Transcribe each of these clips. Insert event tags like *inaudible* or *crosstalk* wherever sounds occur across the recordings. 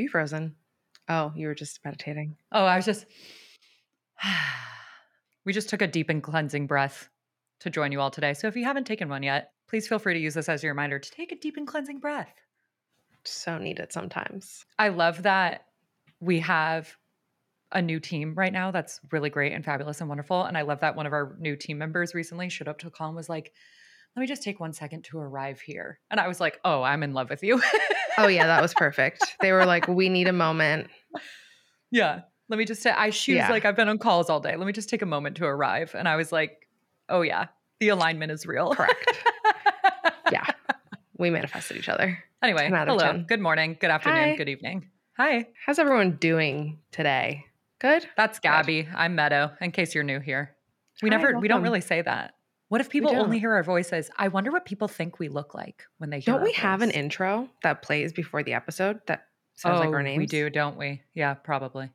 Are you frozen? Oh, you were just meditating. Oh, I was just. *sighs* we just took a deep and cleansing breath to join you all today. So if you haven't taken one yet, please feel free to use this as your reminder to take a deep and cleansing breath. So needed sometimes. I love that we have a new team right now that's really great and fabulous and wonderful. And I love that one of our new team members recently showed up to a call and was like, let me just take one second to arrive here. And I was like, oh, I'm in love with you. *laughs* oh, yeah, that was perfect. They were like, we need a moment. Yeah. Let me just say, I shoes yeah. like I've been on calls all day. Let me just take a moment to arrive. And I was like, oh, yeah, the alignment is real. Correct. *laughs* yeah. We manifested each other. Anyway, hello. 10. Good morning. Good afternoon. Hi. Good evening. Hi. How's everyone doing today? Good. That's Gabby. Good. I'm Meadow. In case you're new here, we Hi, never, welcome. we don't really say that. What if people only hear our voices? I wonder what people think we look like when they hear. Don't we voice. have an intro that plays before the episode that sounds oh, like our oh, names? We do, don't we? Yeah, probably.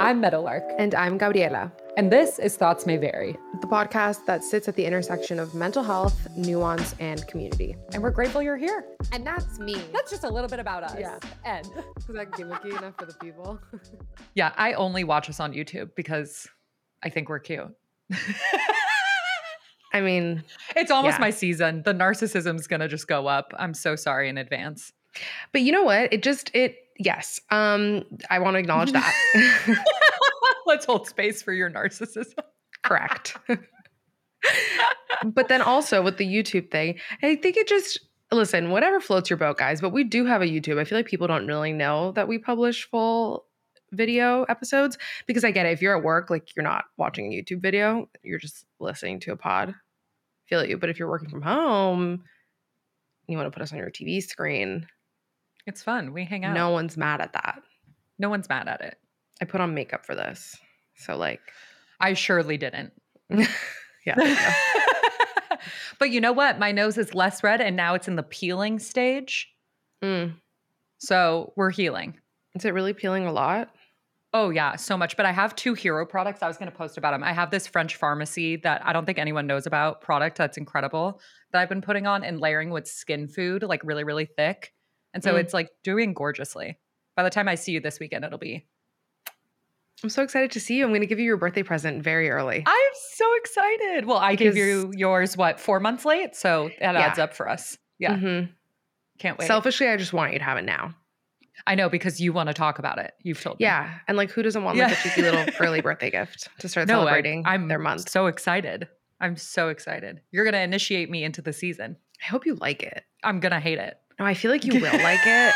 I'm Meadowlark. And I'm Gabriela. And this is Thoughts May Vary, the podcast that sits at the intersection of mental health, nuance, and community. And we're grateful you're here. And that's me. That's just a little bit about us. Yeah. And *laughs* is that gimmicky enough for the people? *laughs* yeah, I only watch us on YouTube because I think we're cute. *laughs* I mean, it's almost yeah. my season. The narcissism's going to just go up. I'm so sorry in advance. But you know what? It just it yes. Um I want to acknowledge that. *laughs* Let's hold space for your narcissism. *laughs* Correct. but then also with the YouTube thing, I think it just listen, whatever floats your boat, guys, but we do have a YouTube. I feel like people don't really know that we publish full video episodes because I get it. If you're at work, like you're not watching a YouTube video, you're just listening to a pod. feel you. But if you're working from home, you want to put us on your TV screen, it's fun. We hang out. No one's mad at that. No one's mad at it. I put on makeup for this. So like I surely didn't. *laughs* yeah. *laughs* but you know what? My nose is less red and now it's in the peeling stage. Mm. So we're healing. Is it really peeling a lot? Oh yeah, so much. But I have two hero products. I was going to post about them. I have this French pharmacy that I don't think anyone knows about product that's incredible that I've been putting on and layering with skin food, like really, really thick. And so mm. it's like doing gorgeously. By the time I see you this weekend, it'll be. I'm so excited to see you. I'm going to give you your birthday present very early. I'm so excited. Well, I because, gave you yours, what, four months late? So that yeah. adds up for us. Yeah. Mm-hmm. Can't wait. Selfishly, I just want you to have it now. I know because you want to talk about it. You've told me. Yeah. And like, who doesn't want yeah. like a cheeky little *laughs* early birthday gift to start no, celebrating I, am their month? so excited. I'm so excited. You're going to initiate me into the season. I hope you like it. I'm going to hate it. No, I feel like you *laughs* will like it.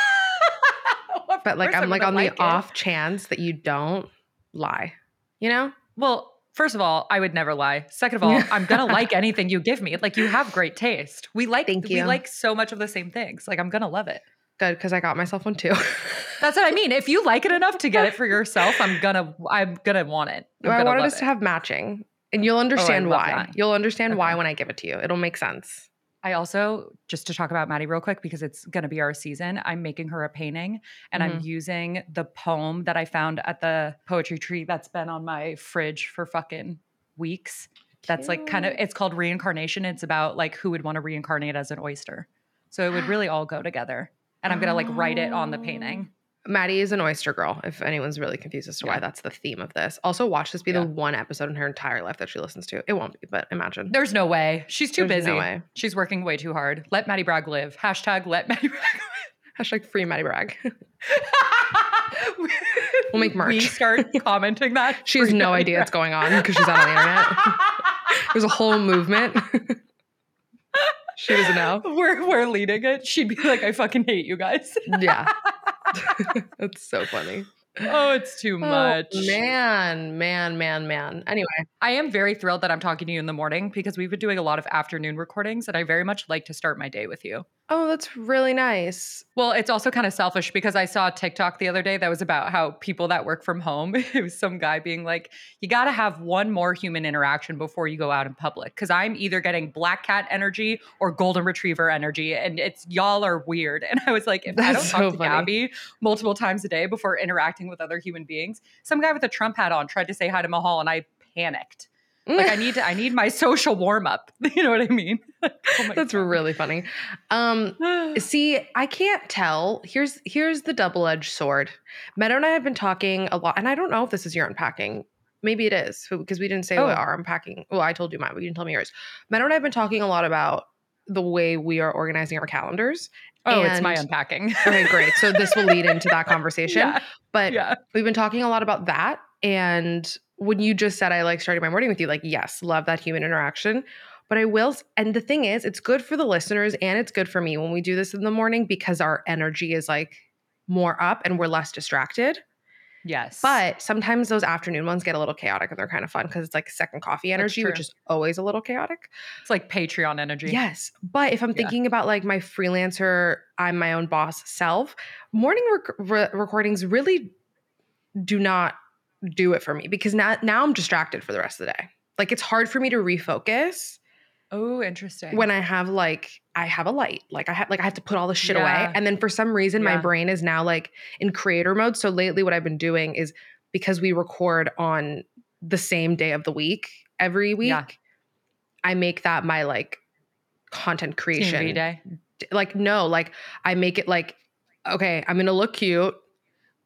but like I'm, I'm like on like the it. off chance that you don't lie. You know? Well, first of all, I would never lie. Second of all, *laughs* I'm gonna like anything you give me. Like you have great taste. We like Thank you. we like so much of the same things. Like I'm gonna love it. Good, because I got myself one too. *laughs* That's what I mean. If you like it enough to get it for yourself, I'm gonna I'm gonna want it. I'm I wanted us it. to have matching. And you'll oh, understand oh, why. That. You'll understand okay. why when I give it to you. It'll make sense. I also, just to talk about Maddie real quick, because it's going to be our season, I'm making her a painting and mm-hmm. I'm using the poem that I found at the poetry tree that's been on my fridge for fucking weeks. That's like kind of, it's called reincarnation. It's about like who would want to reincarnate as an oyster. So it would *gasps* really all go together. And I'm going to like write it on the painting. Maddie is an oyster girl, if anyone's really confused as to why that's the theme of this. Also, watch this be yeah. the one episode in her entire life that she listens to. It won't be, but imagine. There's no way. She's too There's busy. No way. She's working way too hard. Let Maddie Bragg live. Hashtag let Maddie Bragg live. Hashtag free Maddie Bragg. *laughs* we'll make merch. We start commenting that. she has no idea what's going on because she's on the internet. *laughs* There's a whole movement. *laughs* she doesn't know. *laughs* We're, we're leading it. She'd be like, I fucking hate you guys. *laughs* yeah. *laughs* That's so funny. Oh, it's too oh, much. Oh, man, man, man, man. Anyway, I am very thrilled that I'm talking to you in the morning because we've been doing a lot of afternoon recordings and I very much like to start my day with you. Oh, that's really nice. Well, it's also kind of selfish because I saw a TikTok the other day that was about how people that work from home, *laughs* it was some guy being like, you got to have one more human interaction before you go out in public. Cause I'm either getting black cat energy or golden retriever energy. And it's y'all are weird. *laughs* And I was like, if that's I don't so talk to funny. Gabby multiple times a day before interacting with other human beings, some guy with a Trump hat on tried to say hi to Mahal and I panicked. Like I *laughs* need to, I need my social warm up. *laughs* You know what I mean? *laughs* oh That's God. really funny. Um, *sighs* see, I can't tell. Here's here's the double edged sword. Meadow and I have been talking a lot, and I don't know if this is your unpacking. Maybe it is because we didn't say oh. what our unpacking. Well, I told you mine, but you didn't tell me yours. Meadow and I have been talking a lot about the way we are organizing our calendars. Oh, and, it's my unpacking. okay, great. So this will lead into that conversation. Yeah. But yeah. we've been talking a lot about that. And when you just said I like starting my morning with you, like, yes, love that human interaction. But I will, and the thing is, it's good for the listeners and it's good for me when we do this in the morning because our energy is like more up and we're less distracted. Yes. But sometimes those afternoon ones get a little chaotic and they're kind of fun because it's like second coffee energy, which is always a little chaotic. It's like Patreon energy. Yes. But if I'm yeah. thinking about like my freelancer, I'm my own boss self, morning rec- re- recordings really do not do it for me because now, now I'm distracted for the rest of the day. Like it's hard for me to refocus Oh, interesting. When I have like I have a light, like I have like I have to put all the shit yeah. away, and then for some reason yeah. my brain is now like in creator mode. So lately, what I've been doing is because we record on the same day of the week every week, yeah. I make that my like content creation day. Like no, like I make it like okay, I'm gonna look cute.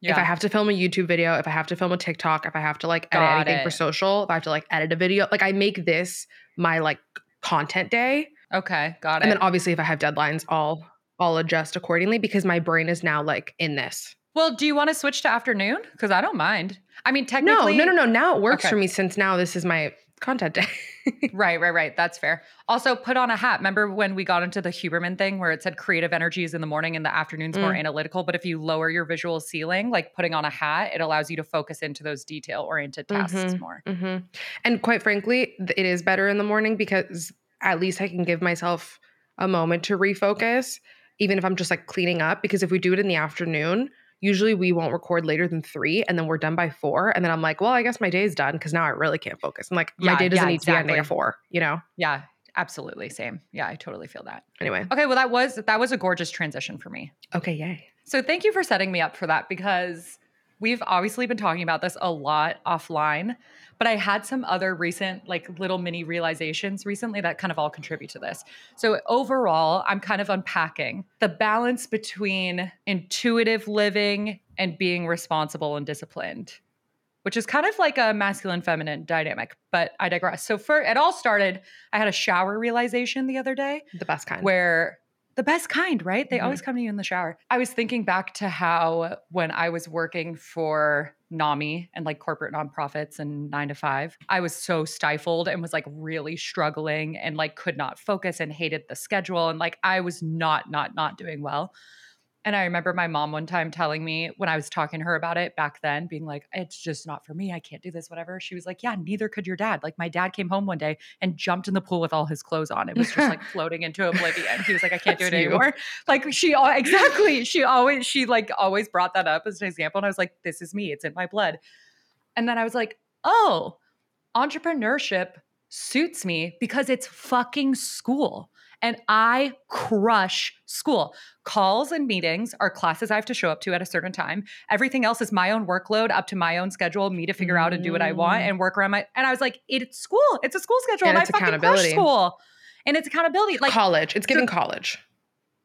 Yeah. If I have to film a YouTube video, if I have to film a TikTok, if I have to like edit Got anything it. for social, if I have to like edit a video, like I make this my like content day. Okay, got it. And then obviously if I have deadlines, I'll I'll adjust accordingly because my brain is now like in this. Well, do you want to switch to afternoon? Because I don't mind. I mean, technically, no, no, no, no. Now it works okay. for me since now this is my content day. *laughs* *laughs* right, right, right. That's fair. Also, put on a hat. Remember when we got into the Huberman thing where it said creative energy is in the morning and the afternoon's mm. more analytical? But if you lower your visual ceiling, like putting on a hat, it allows you to focus into those detail oriented tasks mm-hmm, more. Mm-hmm. And quite frankly, it is better in the morning because at least I can give myself a moment to refocus, even if I'm just like cleaning up. Because if we do it in the afternoon, usually we won't record later than three and then we're done by four. And then I'm like, well, I guess my day is done because now I really can't focus. I'm like, yeah, my day doesn't yeah, need exactly. to be ending at four, you know? Yeah, absolutely. Same. Yeah, I totally feel that. Anyway. Okay, well, that was that was a gorgeous transition for me. Okay, yay. So thank you for setting me up for that because we've obviously been talking about this a lot offline. But I had some other recent, like little mini realizations recently that kind of all contribute to this. So overall, I'm kind of unpacking the balance between intuitive living and being responsible and disciplined which is kind of like a masculine feminine dynamic, but I digress. So for it all started, I had a shower realization the other day. The best kind. Where the best kind, right? They mm-hmm. always come to you in the shower. I was thinking back to how when I was working for NAMI and like corporate nonprofits and nine to five, I was so stifled and was like really struggling and like could not focus and hated the schedule. And like I was not, not, not doing well. And I remember my mom one time telling me when I was talking to her about it back then, being like, it's just not for me. I can't do this, whatever. She was like, yeah, neither could your dad. Like, my dad came home one day and jumped in the pool with all his clothes on. It was just like *laughs* floating into oblivion. He was like, I can't do it anymore. Like, she, exactly. She always, she like always brought that up as an example. And I was like, this is me. It's in my blood. And then I was like, oh, entrepreneurship suits me because it's fucking school and I crush school. Calls and meetings are classes I have to show up to at a certain time. Everything else is my own workload, up to my own schedule, me to figure mm. out and do what I want mm. and work around my. And I was like, it's school. It's a school schedule, and, and I fucking crush school. And it's accountability, like college. It's giving so, college.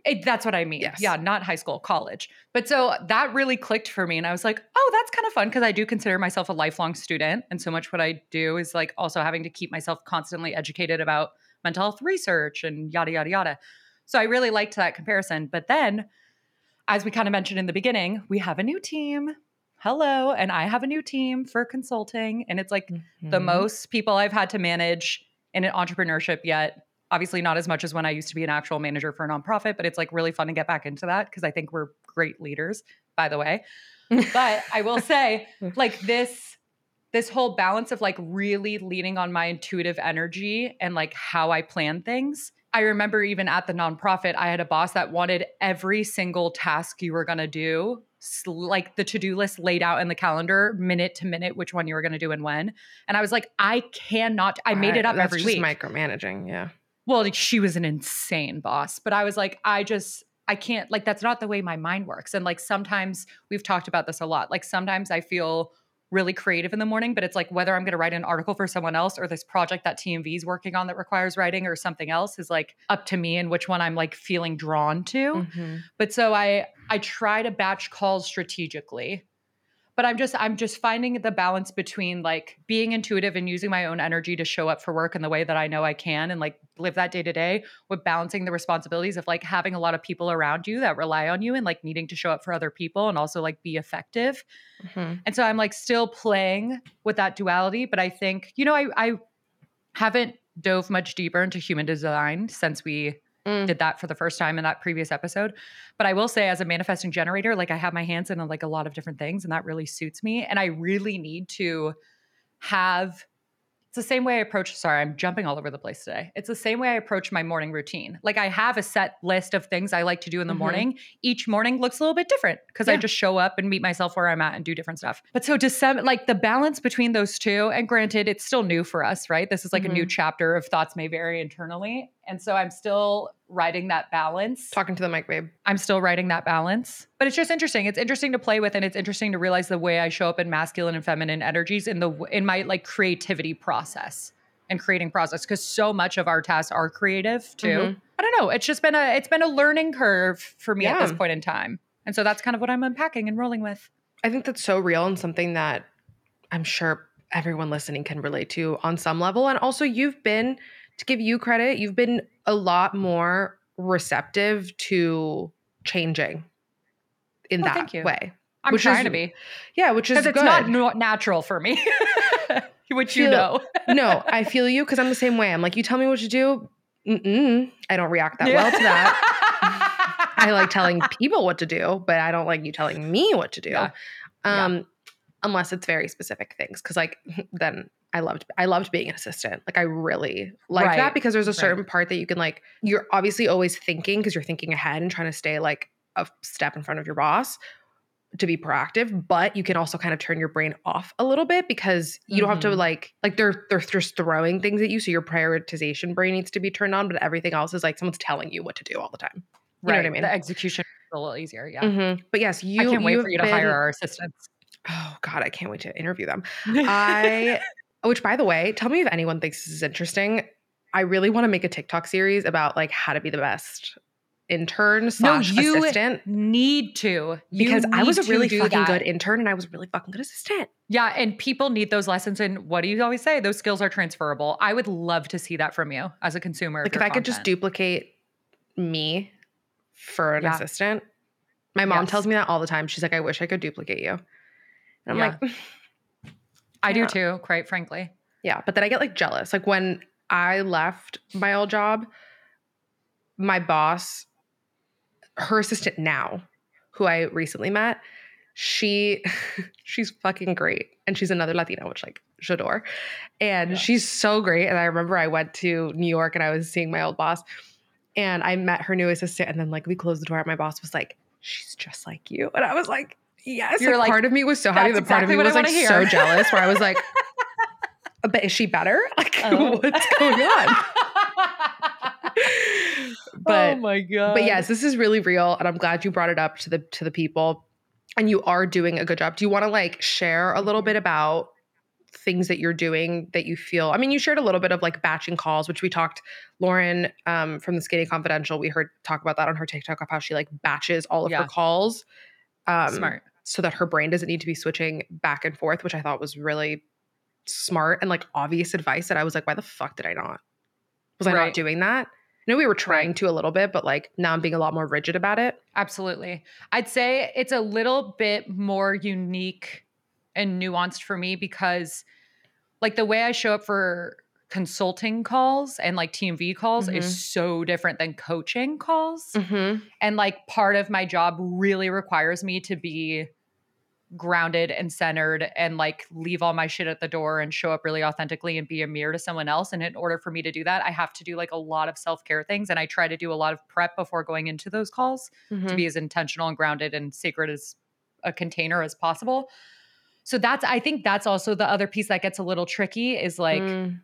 It, that's what I mean. Yes. Yeah, not high school, college. But so that really clicked for me. And I was like, oh, that's kind of fun because I do consider myself a lifelong student. And so much what I do is like also having to keep myself constantly educated about mental health research and yada, yada, yada. So I really liked that comparison. But then, as we kind of mentioned in the beginning, we have a new team. Hello. And I have a new team for consulting. And it's like mm-hmm. the most people I've had to manage in an entrepreneurship yet. Obviously, not as much as when I used to be an actual manager for a nonprofit, but it's like really fun to get back into that because I think we're great leaders, by the way. but I will *laughs* say, like, this this whole balance of like really leaning on my intuitive energy and like how I plan things. I remember even at the nonprofit, I had a boss that wanted every single task you were going to do, like the to do list laid out in the calendar, minute to minute, which one you were going to do and when. And I was like, I cannot, I made it up That's every just week. micromanaging. Yeah. Well, she was an insane boss, but I was like, I just, I can't, like, that's not the way my mind works. And like sometimes we've talked about this a lot. Like sometimes I feel really creative in the morning, but it's like whether I'm going to write an article for someone else or this project that TMV is working on that requires writing or something else is like up to me and which one I'm like feeling drawn to. Mm-hmm. But so I I try to batch calls strategically but i'm just i'm just finding the balance between like being intuitive and using my own energy to show up for work in the way that i know i can and like live that day to day with balancing the responsibilities of like having a lot of people around you that rely on you and like needing to show up for other people and also like be effective mm-hmm. and so i'm like still playing with that duality but i think you know i i haven't dove much deeper into human design since we Mm. did that for the first time in that previous episode. But I will say, as a manifesting generator, like I have my hands in like a lot of different things, and that really suits me. And I really need to have it's the same way I approach, sorry, I'm jumping all over the place today. It's the same way I approach my morning routine. Like I have a set list of things I like to do in the mm-hmm. morning. Each morning looks a little bit different because yeah. I just show up and meet myself where I'm at and do different stuff. But so December, like the balance between those two, and granted, it's still new for us, right? This is like mm-hmm. a new mm-hmm. chapter of thoughts may vary internally. And so I'm still writing that balance. Talking to the mic, babe. I'm still writing that balance. But it's just interesting. It's interesting to play with and it's interesting to realize the way I show up in masculine and feminine energies in the in my like creativity process and creating process because so much of our tasks are creative too. Mm-hmm. I don't know. It's just been a it's been a learning curve for me yeah. at this point in time. And so that's kind of what I'm unpacking and rolling with. I think that's so real and something that I'm sure everyone listening can relate to on some level. And also you've been to give you credit, you've been a lot more receptive to changing in well, that way. I'm trying is, to be. Yeah, which is it's good. not natural for me, *laughs* which feel, you know. *laughs* no, I feel you because I'm the same way. I'm like, you tell me what to do. Mm-mm, I don't react that well to that. *laughs* I like telling people what to do, but I don't like you telling me what to do. Yeah. Um, yeah. unless it's very specific things. Cause like then I loved I loved being an assistant. Like I really like right. that because there's a certain right. part that you can like you're obviously always thinking because you're thinking ahead and trying to stay like a step in front of your boss to be proactive, but you can also kind of turn your brain off a little bit because you mm-hmm. don't have to mm-hmm. like like they're they're just throwing things at you. So your prioritization brain needs to be turned on, but everything else is like someone's telling you what to do all the time. You right. know what I mean? The execution is a little easier. Yeah. Mm-hmm. But yes, you I can't wait for you to hire our assistants. Oh God, I can't wait to interview them. *laughs* I which, by the way, tell me if anyone thinks this is interesting. I really want to make a TikTok series about like how to be the best intern slash no, you assistant. Need to because I was a really fucking that. good intern and I was a really fucking good assistant. Yeah, and people need those lessons. And what do you always say? Those skills are transferable. I would love to see that from you as a consumer. Like if I content. could just duplicate me for an yeah. assistant. My mom yes. tells me that all the time. She's like, I wish I could duplicate you. And I'm yeah. like, I do too, quite frankly. Yeah, but then I get like jealous. Like when I left my old job, my boss, her assistant now, who I recently met, she *laughs* she's fucking great. And she's another Latina, which like j'adore. And yeah. she's so great. And I remember I went to New York and I was seeing my old boss and I met her new assistant. And then like we closed the door. And my boss was like, She's just like you. And I was like, Yes, You're like, part of me was so happy. The part of me was like so jealous, where I was like, *laughs* "But is she better? *laughs* Like, oh. *laughs* what's going on?" but oh my god! But yes, this is really real, and I'm glad you brought it up to the to the people. And you are doing a good job. Do you want to like share a little bit about things that you're doing that you feel i mean you shared a little bit of like batching calls which we talked Lauryn um, from the skinny confidential we heard talk about that on her tiktok of how she like batches all of yeah. her calls um, smart so that her brain doesn't need to be switching back and forth, which I thought was really smart and like obvious advice that I was like, why the fuck did I not? Was I not doing that? I know we were trying to a little bit, but like now I'm being a lot more rigid about it. Absolutely. I'd say it's a little bit more unique and nuanced for me because like the way I show up for consulting calls and like TMV calls mm-hmm. is so different than coaching calls. Mm-hmm. And like part of my job really requires me to be grounded and centered and like leave all my shit at the door and show up really authentically and be a mirror to someone else. And in order for me to do that, I have to do like a lot of self care things. And I try to do a lot of prep before going into those calls mm-hmm. to be as intentional and grounded and sacred as a container as possible. So that's, I think that's also the other piece that gets a little tricky is like, mm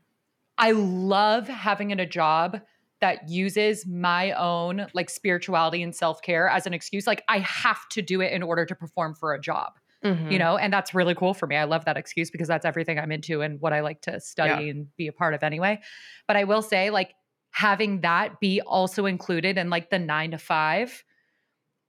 I love having in a job that uses my own like spirituality and self care as an excuse. Like I have to do it in order to perform for a job. mm-hmm. you know, and that's really cool for me. I love that excuse because that's everything I'm into and what I like to study yeah. and be a part of anyway. But I will say, like, having that be also included in like the nine to five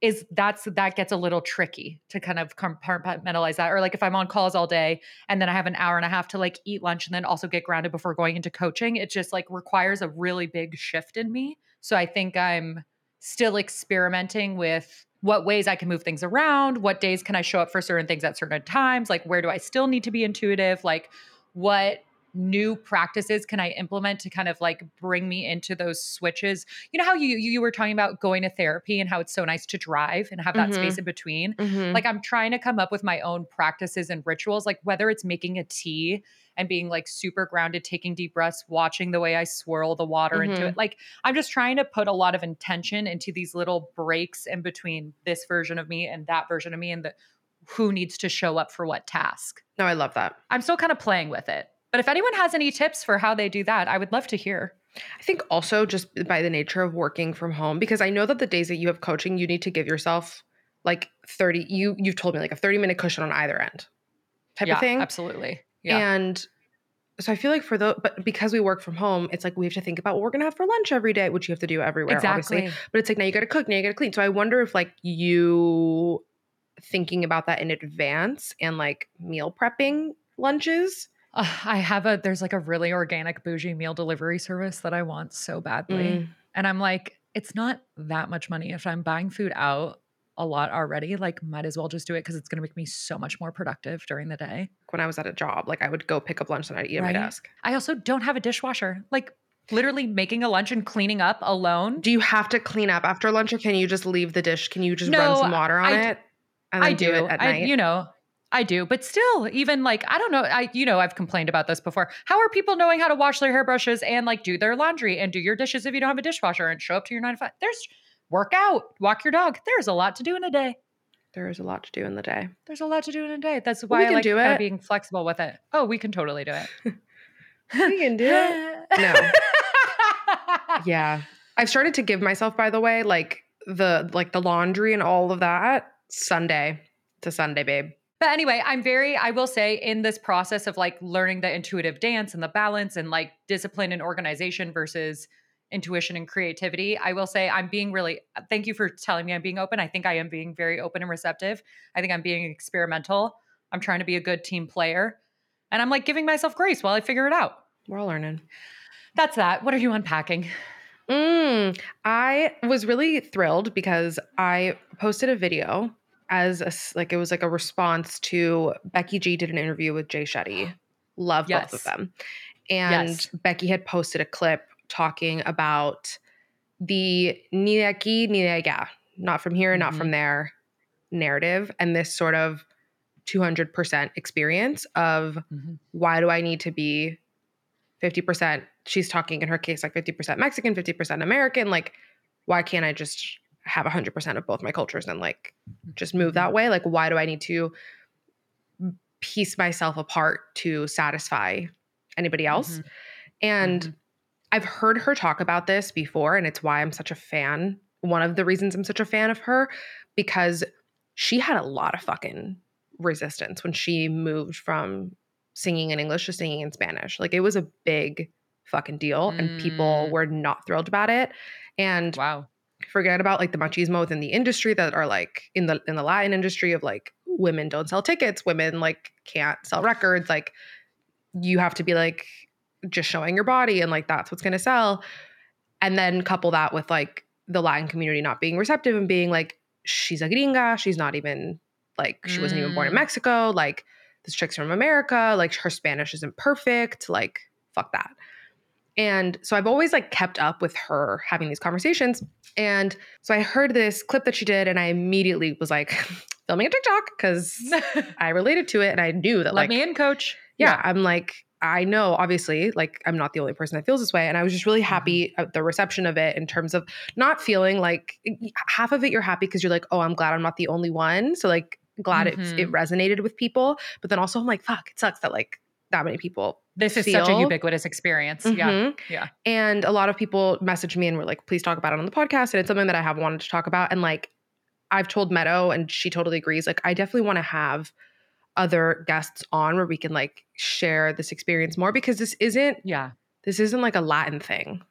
is that's that gets a little tricky to kind of compartmentalize that. Or like if i'm on calls all day and then i have an hour and a half to like eat lunch and then also get grounded before going into coaching it just like requires a really big shift in me. So i think i'm still experimenting with what ways I can move things around, what days can I show up for certain things at certain times, like where do I still need to be intuitive, like what new practices can I implement to kind of like bring me into those switches? You know how you you were talking about going to therapy and how it's so nice to drive and have that mm-hmm. space in between. Mm-hmm. Like I'm trying to come up with my own practices and rituals, like whether it's making a tea and being like super grounded, taking deep breaths, watching the way I swirl the water mm-hmm. into it. Like I'm just trying to put a lot of intention into these little breaks in between this version of me and that version of me and the who needs to show up for what task. No, I love that. I'm still kind of playing with it. But if anyone has any tips for how they do that, I would love to hear. I think also just by the nature of working from home, because I know that the days that you have coaching, you need to give yourself like 30, you you've told me like a 30 minute cushion on either end type yeah, of thing. Absolutely. Yeah. And so I feel like for the but because we work from home, it's like we have to think about what we're gonna have for lunch every day, which you have to do everywhere, exactly. obviously. But it's like now you gotta cook, now you gotta clean. So I wonder if like you thinking about that in advance and like meal prepping lunches uh, *sighs* I have a there's like a really organic bougie meal delivery service that I want so badly. Mm. And I'm like, it's not that much money. If I'm buying food out a lot already, like might as well just do it because it's gonna make me so much more productive during the day. When I was at a job, like I would go pick up lunch and I'd eat right? at my desk. I also don't have a dishwasher. Like literally making a lunch and cleaning up alone. Do you have to clean up after lunch or can you just leave the dish? Can you just no, run some water on I, it? And I do. do it at I, night? You know, I do, but still, even like I don't know. I you know I've complained about this before. How are people knowing how to wash their hairbrushes and like do their laundry and do your dishes if you don't have a dishwasher and show up to your nine to five? There's work out, walk your dog. There's a lot to do in a day. There is a lot to do in the day. There's a lot to do in a day. That's why I like do it. being flexible with it. Oh, we can totally do it. *laughs* *laughs* we can do it. No. *laughs* yeah. I've started to give myself, by the way, like the like the laundry and all of that Sunday to Sunday, babe. But anyway, I'm very, I will say, in this process of like learning the intuitive dance and the balance and like discipline and organization versus intuition and creativity, I will say I'm being really, thank you for telling me I'm being open. I think I am being very open and receptive. I think I'm being experimental. I'm trying to be a good team player. And I'm like giving myself grace while I figure it out. We're all learning. That's that. What are you unpacking? Mm, I was really thrilled because I posted a video as a, like it was like a response to Becky G did an interview with Jay Shetty. *gasps* Love yes. both of them. And yes. Becky had posted a clip talking about the ni de aquí ni de allá, not from here, mm-hmm. not from mm-hmm. there narrative and this sort of 200% experience of mm-hmm. why do I need to be 50%? She's talking in her case like 50% Mexican, 50% American. Like, why can't I just have 100% of both my cultures and like just move that way like why do i need to piece myself apart to satisfy anybody else mm-hmm. and mm-hmm. i've heard her talk about this before and it's why i'm such a fan one of the reasons i'm such a fan of her because she had a lot of fucking resistance when she moved from singing in english to singing in spanish like it was a big fucking deal mm. and people mm. were not thrilled about it and wow forget about like the machismo within the industry that are like in the in the Latin industry of like women don't sell tickets, women like can't sell records, like you have to be like just showing your body and like that's what's going to sell. And then couple that with like the Latin community not being receptive and being like she's a gringa, she's not even like she wasn't even born in mm. Mexico, like this chick's from America, like her Spanish isn't perfect, like fuck that. And so I've always like kept up with her having these conversations. And so I heard this clip that she did, and I immediately was like, *laughs* filming a TikTok because *laughs* I related to it and I knew that Let like me in, coach. Yeah, yeah, I'm like, I know obviously, like I'm not the only person that feels this way. And I was just really happy mm-hmm. at the reception of it in terms of not feeling like half of it you're happy because you're like, oh, I'm glad I'm not the only one. So like glad mm-hmm. it, it resonated with people. But then also I'm like, fuck, it sucks that like that many people this is feel. such a ubiquitous experience. Mm-hmm. Yeah. Yeah. And a lot of people messaged me and were like, please talk about it on the podcast. And it's something that I have wanted to talk about. And like, I've told Meadow and she totally agrees. Like, I definitely want to have other guests on where we can like share this experience more because this isn't yeah this isn't like a Latin thing.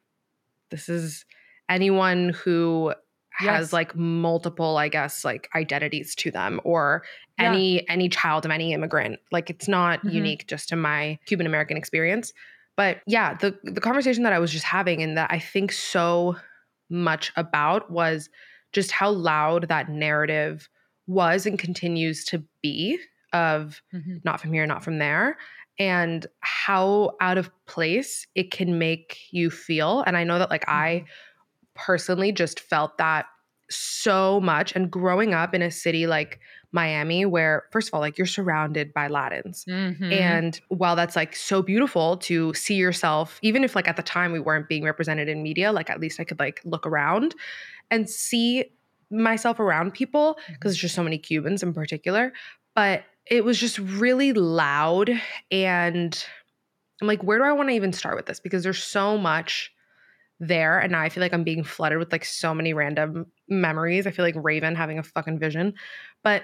This is anyone who has like multiple, I guess, like identities to them or Yeah. any any child of any immigrant. Like it's not Mhm. unique just to my Cuban American experience. But yeah, the the conversation that I was just having and that I think so much about was just how loud that narrative was and continues to be of Mhm. not from here, not from there, and how out of place it can make you feel. And I know that, like, I personally just felt that so much. And growing up in a city like Miami, where, first of all, like, you're surrounded by Latins. Mhm. And while that's like so beautiful to see yourself, even if like at the time we weren't being represented in media, like at least I could like look around and see myself around people because there's just so many Cubans in particular. But it was just really loud. And I'm like, where do I want to even start with this? Because there's so much there. And now I feel like I'm being flooded with like so many random memories. I feel like Raven having a fucking vision. But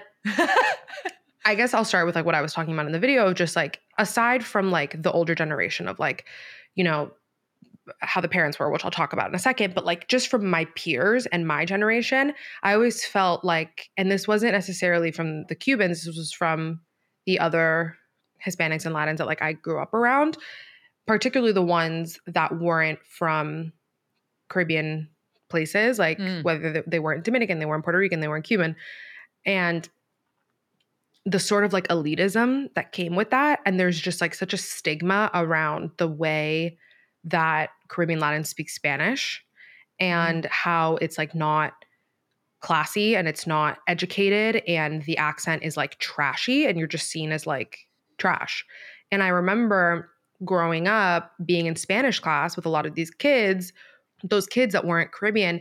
I guess I'll start with like what I was talking about in the video just like aside from like the older generation of like, you know, how the parents were, which I'll talk about in a second, but like just from my peers and my generation, I always felt like, and this wasn't necessarily from the Cubans, this was from the other Hispanics and Latins that like I grew up around, particularly the ones that weren't from Caribbean places, like Mm. whether they- they weren't Dominican, they weren't Puerto Rican, they weren't Cuban. And the sort of like elitism that came with that. And there's just like such a stigma around the way that Caribbean Latin speak Spanish and how it's like not classy and it's not educated and the accent is like trashy and you're just seen as like trash. And I remember growing up being in Spanish class with a lot of these kids, those kids that weren't Caribbean,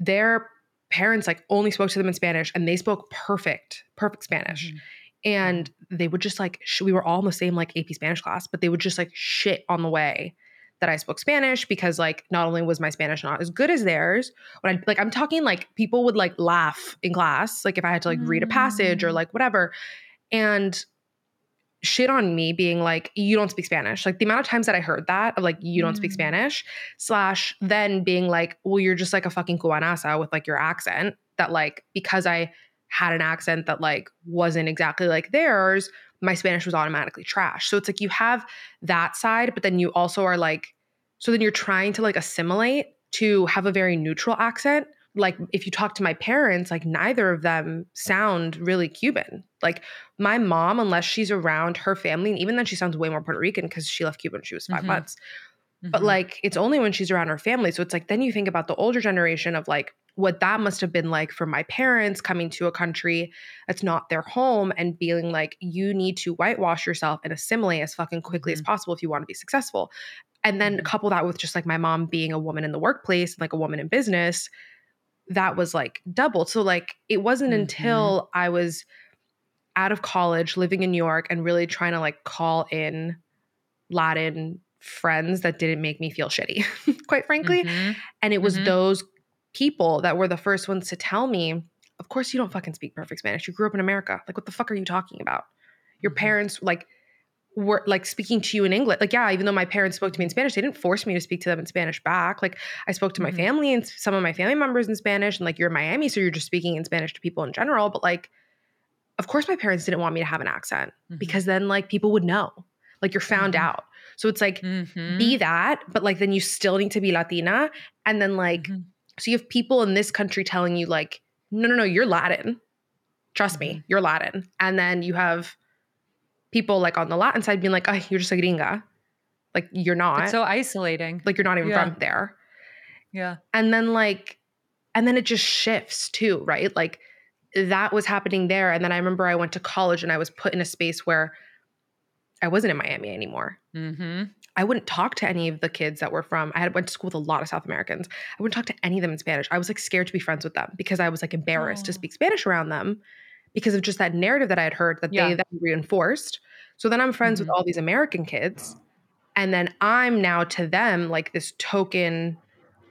their parents like only spoke to them in Spanish and they spoke perfect, perfect Spanish. Mhm. And they would just like, sh- we were all in the same like AP Spanish class, but they would just like shit on the way that I spoke Spanish because like not only was my Spanish not as good as theirs, when I like I'm talking like people would like laugh in class, like if I had to like read a passage or Mm. like whatever, and shit on me being like, you don't speak Spanish. Like the amount of times that I heard that of like, you don't speak Mm. Spanish, slash then being like, well, you're just like a fucking cubanaza with like your accent. That like because I had an accent that like wasn't exactly like theirs, my Spanish was automatically trash. So it's like you have that side, but then you also are like, so then you're trying to like assimilate to have a very neutral accent. Like if you talk to my parents, like neither of them sound really Cuban. Like my mom, unless she's around her family, and even then she sounds way more Puerto Rican because she left Cuba when she was 5 Mhm. months. But Mhm. like it's only when she's around her family. So it's like then you think about the older generation of like what that must have been like for my parents coming to a country that's not their home and being like, you need to whitewash yourself and assimilate as fucking quickly as possible if you want to be successful. And then Mhm. couple that with just like my mom being a woman in the workplace, like a woman in business, that was like doubled. So like it wasn't Mhm. until I was out of college, living in New York, and really trying to like call in Latin friends that didn't make me feel shitty, *laughs* quite frankly. Mhm. And it was Mhm. those people that were the first ones to tell me, of course you don't fucking speak perfect Spanish. You grew up in America. Like, what the fuck are you talking about? Your Mhm. parents, like, were like speaking to you in English. Like, yeah, even though my parents spoke to me in Spanish, they didn't force me to speak to them in Spanish back. Like, I spoke to my Mhm. family and some of my family members in Spanish, and like, you're in Miami, so you're just speaking in Spanish to people in general. But like, of course, my parents didn't want me to have an accent Mhm. because then like people would know, like, you're found Mhm. out. So it's like, be that, but like then you still need to be Latina. And then like, Mhm. so you have people in this country telling you like, no, no, no, you're Latin. Trust me, you're Latin. And then you have people like on the Latin side being like, oh, you're just a gringa. Like you're not. It's so isolating. like you're not even Yeah. from there. yeah. And then like, and then it just shifts too, right? Like that was happening there. And then I remember I went to college and I was put in a space where I wasn't in Miami anymore. Mm-hmm. I wouldn't talk to any of the kids that were from. I had went to school with a lot of South Americans. I wouldn't talk to any of them in Spanish. I was like scared to be friends with them because I was like embarrassed to Oh. speak Spanish around them because of just that narrative that I had heard that Yeah. they then reinforced. So then I'm friends with Mhm. all these American kids, and then I'm now to them like this token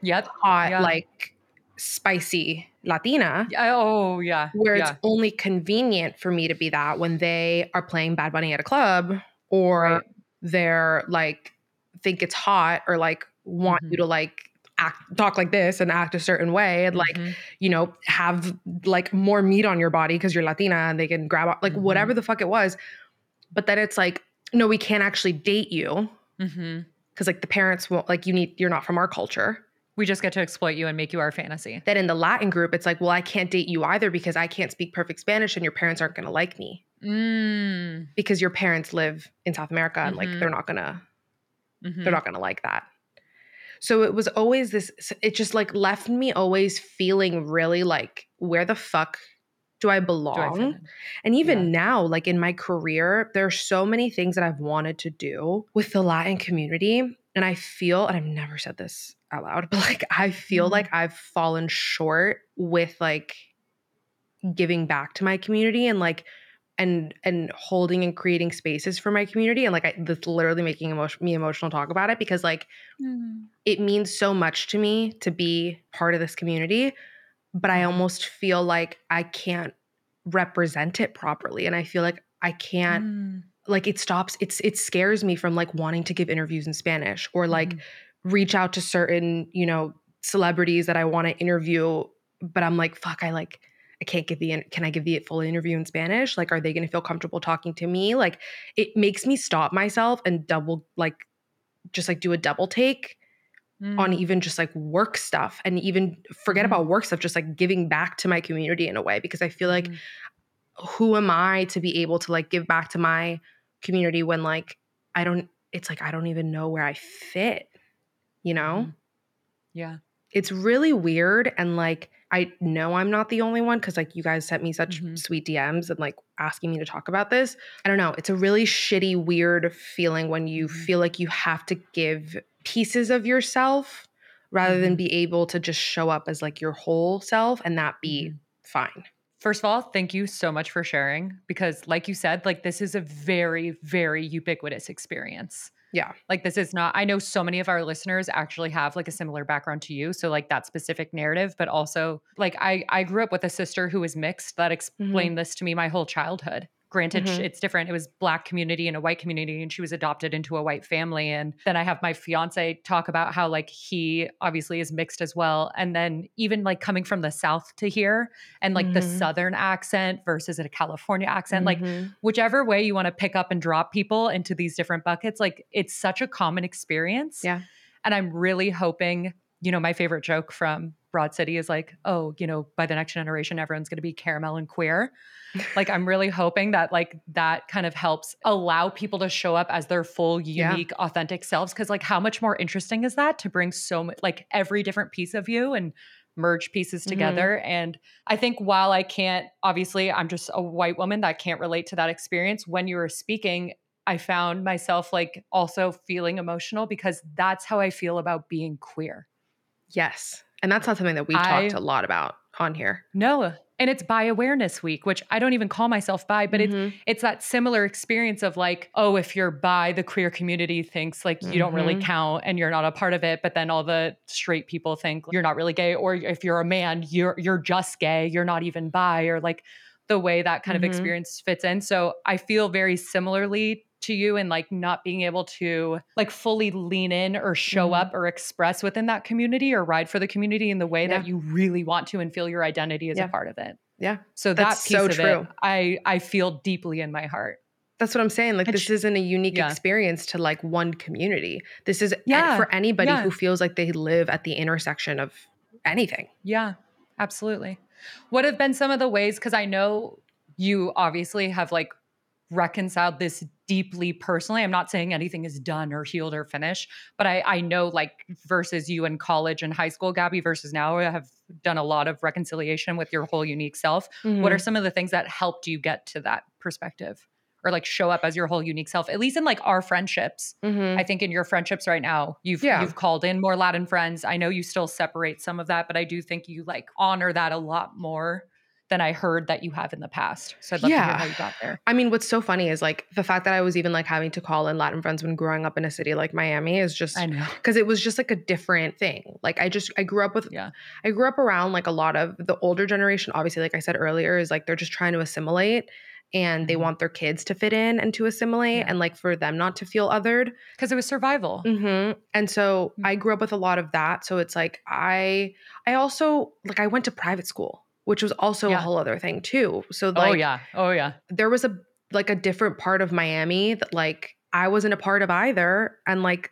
Yep. hot Yeah. like spicy Latina. Oh, yeah. Where yeah. it's only convenient for me to be that when they are playing Bad Bunny at a club or right. they're like, think it's hot or like want mm-hmm. you to like act talk like this and act a certain way and like mm-hmm. you know have like more meat on your body because you're latina and they can grab like mm-hmm. whatever the fuck it was but then it's like no we can't actually date you because mm-hmm. like the parents won't like you need you're not from our culture we just get to exploit you and make you our fantasy then in the latin group it's like well i can't date you either because i can't speak perfect spanish and your parents aren't going to like me mm. because your parents live in south america and like mm-hmm. they're not going to they're not going to like that so it was always this, it just like left me always feeling really like, where the fuck do I belong? Do I and even yeah. now, like in my career, there are so many things that I've wanted to do with the Latin community. And I feel, and I've never said this out loud, *laughs* but like I feel mm-hmm. like I've fallen short with like giving back to my community and like and and holding and creating spaces for my community and like I, that's literally making emotion, me emotional talk about it because like mm-hmm. it means so much to me to be part of this community but i mm-hmm. almost feel like i can't represent it properly and i feel like i can't mm. like it stops it's it scares me from like wanting to give interviews in spanish or like mm. reach out to certain you know celebrities that i want to interview but i'm like fuck i like I can't give the can I give the full interview in Spanish? Like, are they going to feel comfortable talking to me? Like, it makes me stop myself and double like just like do a double take mm. on even just like work stuff and even forget mm. about work stuff, just like giving back to my community in a way because I feel like mm. who am I to be able to like give back to my community when like I don't it's like I don't even know where I fit, you know? Mm-hmm. Yeah. It's really weird and like I know I'm not the only one because like you guys sent me such mm-hmm. sweet DMs and like asking me to talk about this. I don't know. It's a really shitty, weird feeling when you mm-hmm. feel like you have to give pieces of yourself rather mm-hmm. than be able to just show up as like your whole self and that be mm-hmm. fine. First of all, thank you so much for sharing because, like you said, like this is a very, very ubiquitous experience. Yeah. Like this is not I know so many of our listeners actually have like a similar background to you, so like that specific narrative, but also like I I grew up with a sister who was mixed that mm-hmm. explained mm-hmm. this to me my whole childhood. Granted, mm-hmm. it's different. It was black community and a white community, and she was adopted into a white family. And then I have my fiance talk about how like he obviously is mixed as well. And then even like coming from the South to here and like mm-hmm. the Southern accent versus a California accent, like mm-hmm. whichever way you want to pick up and drop people into these different buckets, like it's such a common experience. Yeah. And I'm really hoping, you know, my favorite joke from Broad City is like, oh, you know, by the next generation, everyone's going to be caramel and queer like i'm really hoping that like that kind of helps allow people to show up as their full unique yeah. authentic selves because like how much more interesting is that to bring so much like every different piece of you and merge pieces mm-hmm. together mm-hmm. and i think while i can't obviously i'm just a white woman that can't relate to that experience when you were speaking i found myself like also feeling emotional because that's how i feel about being queer yes and that's not something that we talked a lot about on here no and it's bi awareness week which i don't even call myself bi but mm-hmm. it's it's that similar experience of like oh if you're bi the queer community thinks like mm-hmm. you don't really mm-hmm. count and you're not a part of it but then all the straight people think you're not really gay or if you're a man you're you're just gay you're not even bi or like the way that kind mm-hmm. of experience fits in so i feel very similarly to you and like not being able to like fully lean in or show mm-hmm. up or express within that community or ride for the community in the way yeah. that you really want to and feel your identity as yeah. a part of it. Yeah. So That's that piece so of true. it, I I feel deeply in my heart. That's what I'm saying. Like, this isn't a unique yeah. experience to like one community. This is yeah. for anybody yeah. who feels like they live at the intersection of anything. Yeah, absolutely. What have been some of the ways? Because I know you obviously have like reconciled this deeply personally. I'm not saying anything is done or healed or finished, but I, I know like versus you in college and high school, Gabby, versus now, I have done a lot of reconciliation with your whole unique self. Mm-hmm. What are mm-hmm. some of the things that helped you get to that perspective? Or like show up as your whole unique self, at least in like our friendships. Mm-hmm. I think in your friendships right now, you've yeah. you've called in more Latin friends. I know you still separate some of that, but I do think you like honor that a lot more than I heard that you have in the past. So I'd love to Yeah. hear how you got there. I mean, what's so funny is like the fact that I was even like having to call in Latin friends when growing up in a city like Miami is just I know. because it was just like a different thing. Like I just I grew up with Yeah. I grew up around like a lot of the older generation. Obviously, like I said earlier, is like they're just trying to assimilate and they Mhm. want their kids to fit in and to assimilate Yeah. and like for them not to feel othered. Because it was survival. hmm And so Mm. I grew up with a lot of that. So it's like I I also like I went to private school, which was also a whole other thing too. So oh, like oh yeah. Oh yeah. there was a like a different part of Miami that like I wasn't a part of either. And like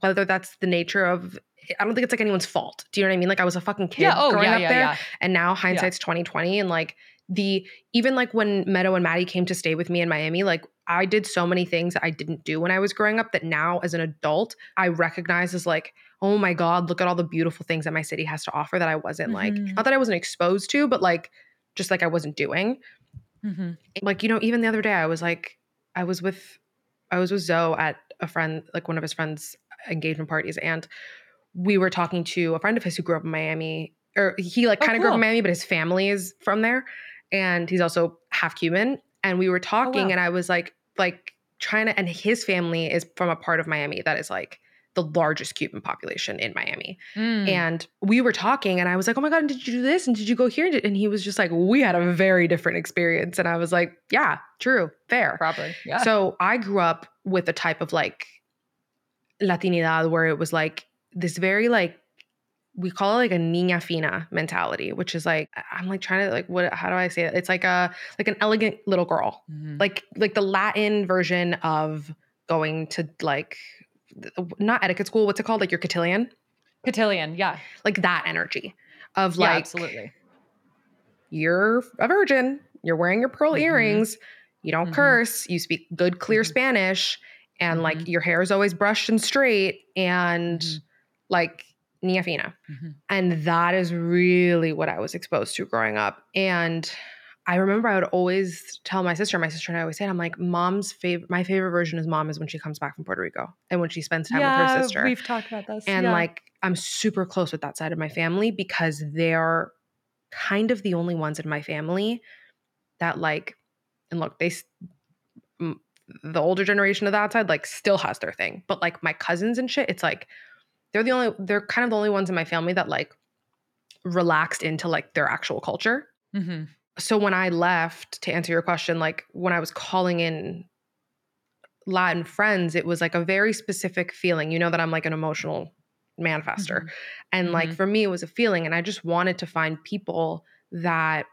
whether that's the nature of I don't think it's like anyone's fault. Do you know what I mean? Like I was a fucking kid Yeah. Oh growing yeah. up Yeah. there. Yeah. And now hindsight's 2020. And like the even like when Meadow and Maddie came to stay with me in Miami, like I did so many things that I didn't do when I was growing up that now as an adult, I recognize as like, oh my God, look at all the beautiful things that my city has to offer that I wasn't like, Mhm. not that I wasn't exposed to, but like just like I wasn't doing Mhm. like you know even the other day i was like i was with i was with zoe at a friend like one of his friends engagement parties and we were talking to a friend of his who grew up in miami or he like Oh, kind of grew up in miami but his family is from there and he's also half cuban and we were talking Oh, wow. and i was like like trying to and his family is from a part of miami that is like the largest cuban population in miami Mm. and we were talking, and I was like, "Oh my god, and did you do this? And did you go here?" And he was just like, "We had a very different experience." And I was like, "Yeah, true, fair." Probably. Yeah. So I grew up with a type of like Latinidad where it was like this very like we call it like a niña fina mentality, which is like I'm like trying to like what how do I say it? It's like a like an elegant little girl, Mhm. like like the Latin version of going to like not etiquette school. What's it called? Like your cotillion cotillion. Yeah. like that energy of yeah. like Absolutely. you're a virgin, you're wearing your pearl Mhm. earrings, you don't Mhm. curse, you speak good clear Mhm. Spanish, and like Mhm. your hair is always brushed and straight and Mhm. like niña fina. Mhm. And that is really what I was exposed to growing up. And I remember I would always tell my sister, my sister and I always say, it, I'm like, mom's favorite, my favorite version is mom is when she comes back from Puerto Rico and when she spends time with her sister. We've talked about this. And yeah. like, I'm super close with that side of my family because they're kind of the only ones in my family that like, and look, they, the older generation of that side like still has their thing, but like my cousins and shit, it's like they're the only, they're kind of the only ones in my family that like relaxed into like their actual culture. Mhm. So when I left, to answer your question, like when I was calling in Latin friends, it was like a very specific feeling. You know that I'm like an emotional manifester. Mhm. And like Mhm. for me, it was a feeling. And I just wanted to find people that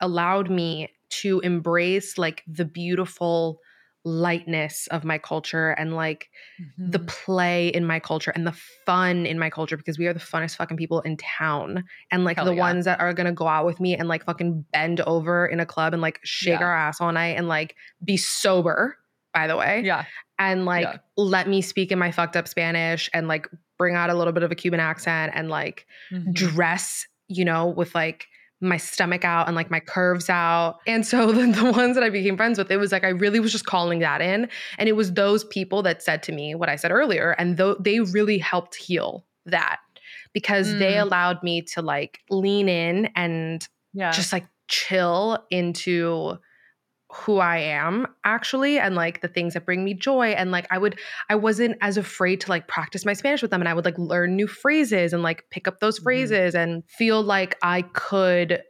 allowed me to embrace like the beautiful lightness of my culture and like the Mhm. play in my culture and the fun in my culture because we are the funnest fucking people in town. And like Hell the yeah. ones that are gonna go out with me and like fucking bend over in a club and like shake Yeah. our ass all night and like be sober, by the way. Yeah. And like Yeah. let me speak in my fucked up Spanish and like bring out a little bit of a Cuban accent and like Mhm. dress, you know, with like my stomach out and like my curves out. And so *laughs* the, the ones that I became friends with, it was like I really was just calling that in. And it was those people that said to me what I said earlier. And though they really helped heal that because they Mm. allowed me to like lean in and Yeah. just like chill into who I am actually and like the things that bring me joy and like I would I wasn't as afraid to like practice my Spanish with them and I would like learn new phrases and like pick up those Mhm. phrases and feel like I could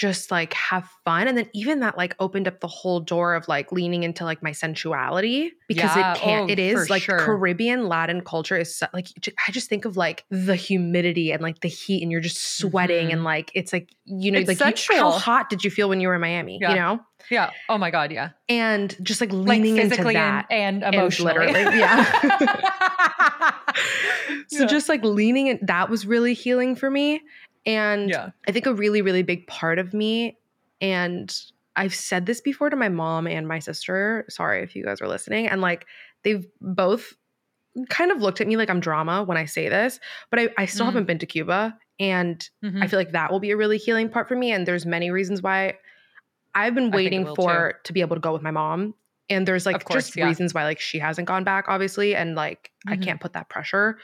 just like have fun and then even that like opened up the whole door of like leaning into like my sensuality because Yeah. it can't Oh, it is like sure. Caribbean Latin culture is so, like I just think of like the humidity and like the heat and you're just sweating Mhm. and like it's like you know It's like you- how hot did you feel when you were in Miami Yeah. you know yeah. Oh my God. Yeah. and just like Like leaning into that and, and and emotionally. literally, *laughs* yeah. so Yeah. just like leaning in that was really healing for me and yeah. i think a really really big part of me and i've said this before to my mom and my sister sorry if you guys are listening and like they've both kind of looked at me like i'm drama when i say this but i, I still Mm. haven't been to cuba and Mhm. I feel like that will be a really healing part for me. And there's many reasons why I've been waiting for to be able to go with my mom. And there's like course, just yeah. reasons why like she hasn't gone back, obviously. And like I Mhm. can't put that pressure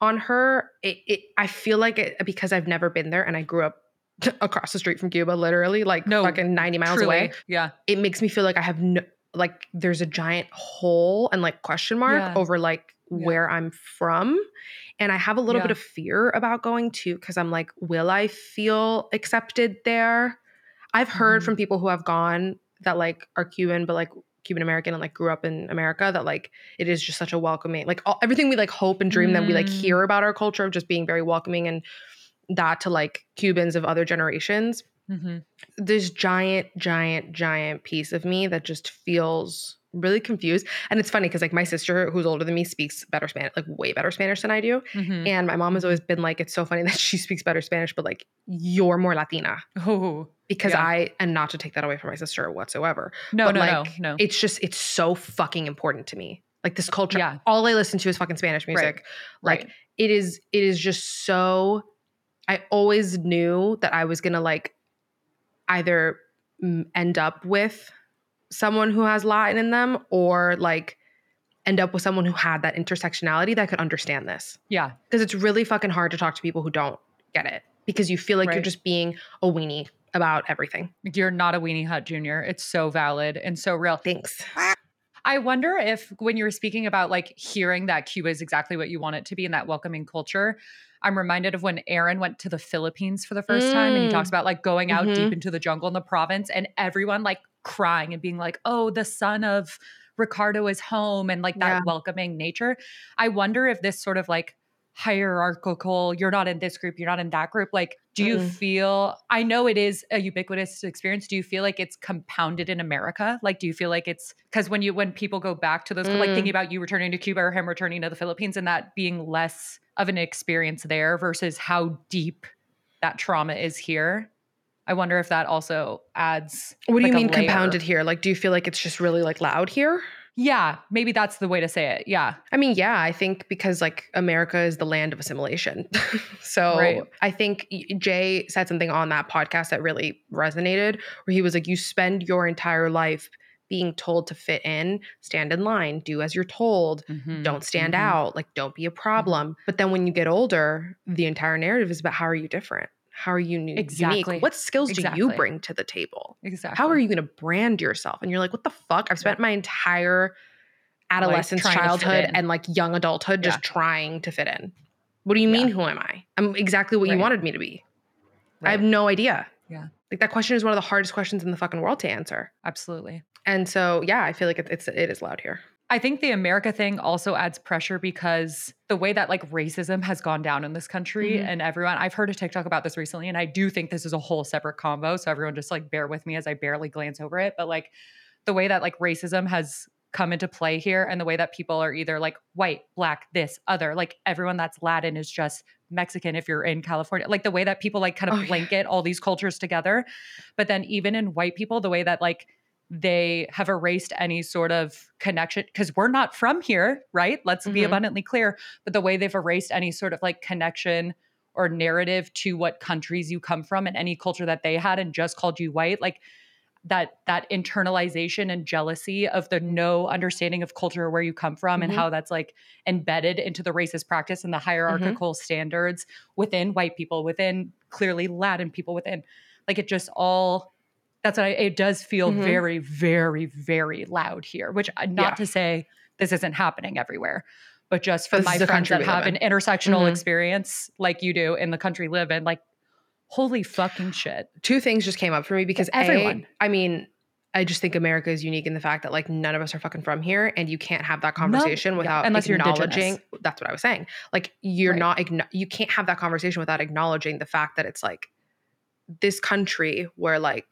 on her. It, it I feel like it because I've never been there and I grew up *laughs* across the street from Cuba, literally, like No, fucking 90 miles Truly. away. Yeah. It makes me feel like I have no, like, there's a giant hole and like question mark Yeah. over like Yeah. where I'm from. And I have a little Yeah. bit of fear about going too, because I'm like, will I feel accepted there? I've heard Mhm. from people who have gone that like are Cuban, but like Cuban American and like grew up in America that like it is just such a welcoming, like all, everything we like hope and dream that we like Mm. hear about our culture of just being very welcoming and that to like Cubans of other generations. hmm This giant, giant, giant piece of me that just feels really confused. And it's funny because like my sister, who's older than me, speaks better Spanish, like way better Spanish than I do. hmm And my mom has always been like, it's so funny that she speaks better Spanish, but like you're more Latina Oh because Yeah. I, and not to take that away from my sister whatsoever, no, but no, like no, no. it's just, it's so fucking important to me. Like this culture, Yeah. all I listen to is fucking Spanish music. Right. Like right. it is, it is just so, I always knew that I was going to like either end up with someone who has Latin in them or like end up with someone who had that intersectionality that could understand this yeah. because it's really fucking hard to talk to people who don't get it because you feel like you're just being a weenie about everything. You're not a weenie hut junior. It's so valid and so real. Thanks. I wonder if when you were speaking about like hearing that Cuba is exactly what you want it to be in that welcoming culture, I'm reminded of when Aaron went to the Philippines for the first time and he Mm. talks about like going out Mhm. deep into the jungle in the province and everyone like crying and being like, oh, the son of Ricardo is home and like that Yeah. welcoming nature. I wonder if this sort of like hierarchical, you're not in this group, you're not in that group. Like, do you Mm-mm. feel, I know it is a ubiquitous experience. Do you feel like it's compounded in America? Like, do you feel like it's because when you, when people go back to those, like Mm. thinking about you returning to Cuba or him returning to the Philippines and that being less of an experience there versus how deep that trauma is here? I wonder if that also adds. What do like, you mean layer. compounded here? Like, do you feel like it's just really like loud here? Yeah, maybe that's the way to say it. Yeah. I mean, yeah, I think because like America is the land of assimilation. *laughs* so Right. I think Jay said something on that podcast that really resonated where he was like, you spend your entire life being told to fit in, stand in line, do as you're told, Mhm, don't stand mhm. out, like don't be a problem. But then when you get older, the entire narrative is about how are you different? How are you nu- Exactly. unique? What skills do you bring to the table? Exactly. How are you going to brand yourself? And you're like, what the fuck? I've spent my entire adolescence, fit childhood, and like young adulthood just trying to fit in. What do you mean, Yeah. who am I? I'm exactly what you wanted me to be. I have no idea. Yeah. Like that question is one of the hardest questions in the fucking world to answer. Absolutely. And so, yeah, I feel like it, it's it is loud here. I think the America thing also adds pressure because the way that like racism has gone down in this country Mhm. and everyone, I've heard a TikTok about this recently, and I do think this is a whole separate combo. So everyone just like bear with me as I barely glance over it. But like the way that like racism has come into play here and the way that people are either like white, black, this, other, like everyone that's Latin is just Mexican if you're in California. Like the way that people like kind of Oh, yeah. blanket all these cultures together. But then even in white people, the way that like they have erased any sort of connection because we're not from here, right? Let's be Mhm. abundantly clear. But the way they've erased any sort of like connection or narrative to what countries you come from and any culture that they had and just called you white, like that that internalization and jealousy of the no understanding of culture where you come from and Mhm. how that's like embedded into the racist practice and the hierarchical standards within white people, within clearly Latin people, within like it just all that's what I, it does feel Mhm. very, very, very loud here. Which uh, not Yeah. to say this isn't happening everywhere, but just for This my friends that have an in. intersectional Mhm. experience like you do in the country live in, like holy fucking shit. Two things just came up for me because Everyone. I mean, I just think America is unique in the fact that like none of us are fucking from here, and you can't have that conversation yeah, without unless you're acknowledging. That's what I was saying. Like you're Right. not. You can't have that conversation without acknowledging the fact that it's like this country where like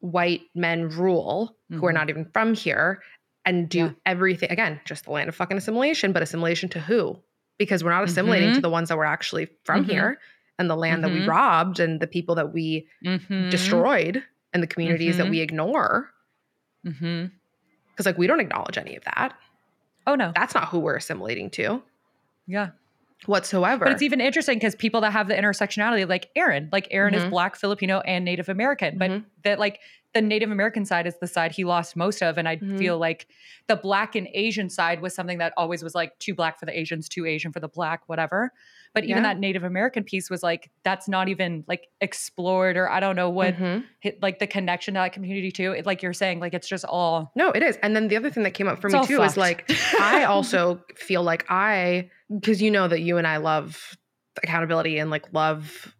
white men rule who are Mhm. not even from here and do Yeah. everything again. Just the land of fucking assimilation, but assimilation to who? Because we're not assimilating to Mhm. the ones that were actually from Mhm. here and the land that we Mhm. robbed and the people that we Mhm. destroyed and the communities that we ignore because like we don't acknowledge any of that Oh no. that's not who we're assimilating to Yeah. Whatsoever But it's even interesting because people that have the intersectionality, like Aaron, like Aaron is Mhm. Black, Filipino, and Native American, but Mhm. that like the Native American side is the side he lost most of. And I Mhm. feel like the black and Asian side was something that always was like too black for the Asians, too Asian for the black, whatever. But even Yeah. that Native American piece was like, that's not even like explored or I don't know what, Mhm. hit, like the connection to that community too. It, like you're saying, like it's just all. No, it is. And then the other thing that came up for me too is like *laughs* I also feel like I because you know that you and I love accountability and like love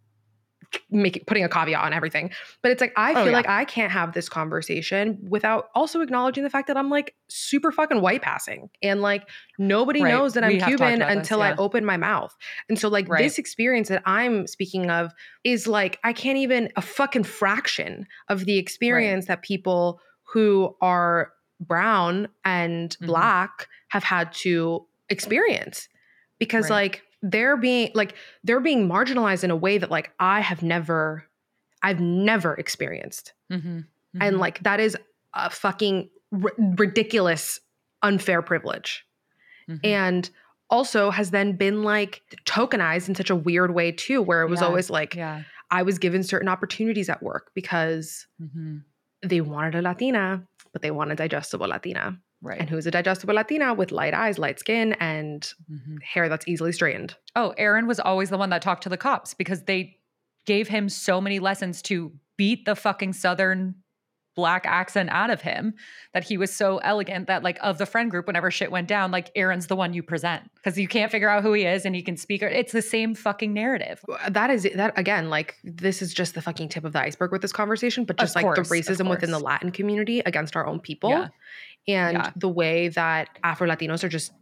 making putting a caveat on everything. But it's like I Oh, feel yeah. like I can't have this conversation without also acknowledging the fact that I'm like super fucking white passing and like nobody Right. knows that I'm We Cuban about this, until I open my mouth. And so like Right. this experience that I'm speaking of is like I can't even a fucking fraction of the experience that people who are brown and Mhm. black have had to experience because Right. like they're being like they're being marginalized in a way that like I have never I've never experienced. Mhm. And Mhm. like that is a fucking r- ridiculous unfair privilege. Mhm. And also has then been like tokenized in such a weird way too where it was Yeah. always like yeah. I was given certain opportunities at work because Mhm. they wanted a Latina, but they want a digestible Latina. Right. And who's a digestible Latina with light eyes, light skin, and Mhm. hair that's easily straightened? Oh, Aaron was always the one that talked to the cops because they gave him so many lessons to beat the fucking southern black accent out of him that he was so elegant that like of the friend group whenever shit went down like Aaron's the one you present because you can't figure out who he is and he can speak it's the same fucking narrative. That is that again, like this is just the fucking tip of the iceberg with this conversation, but Of just like course, the racism within the. Latin community against our own people. Yeah. And Yeah. the way that Afro Latinos are just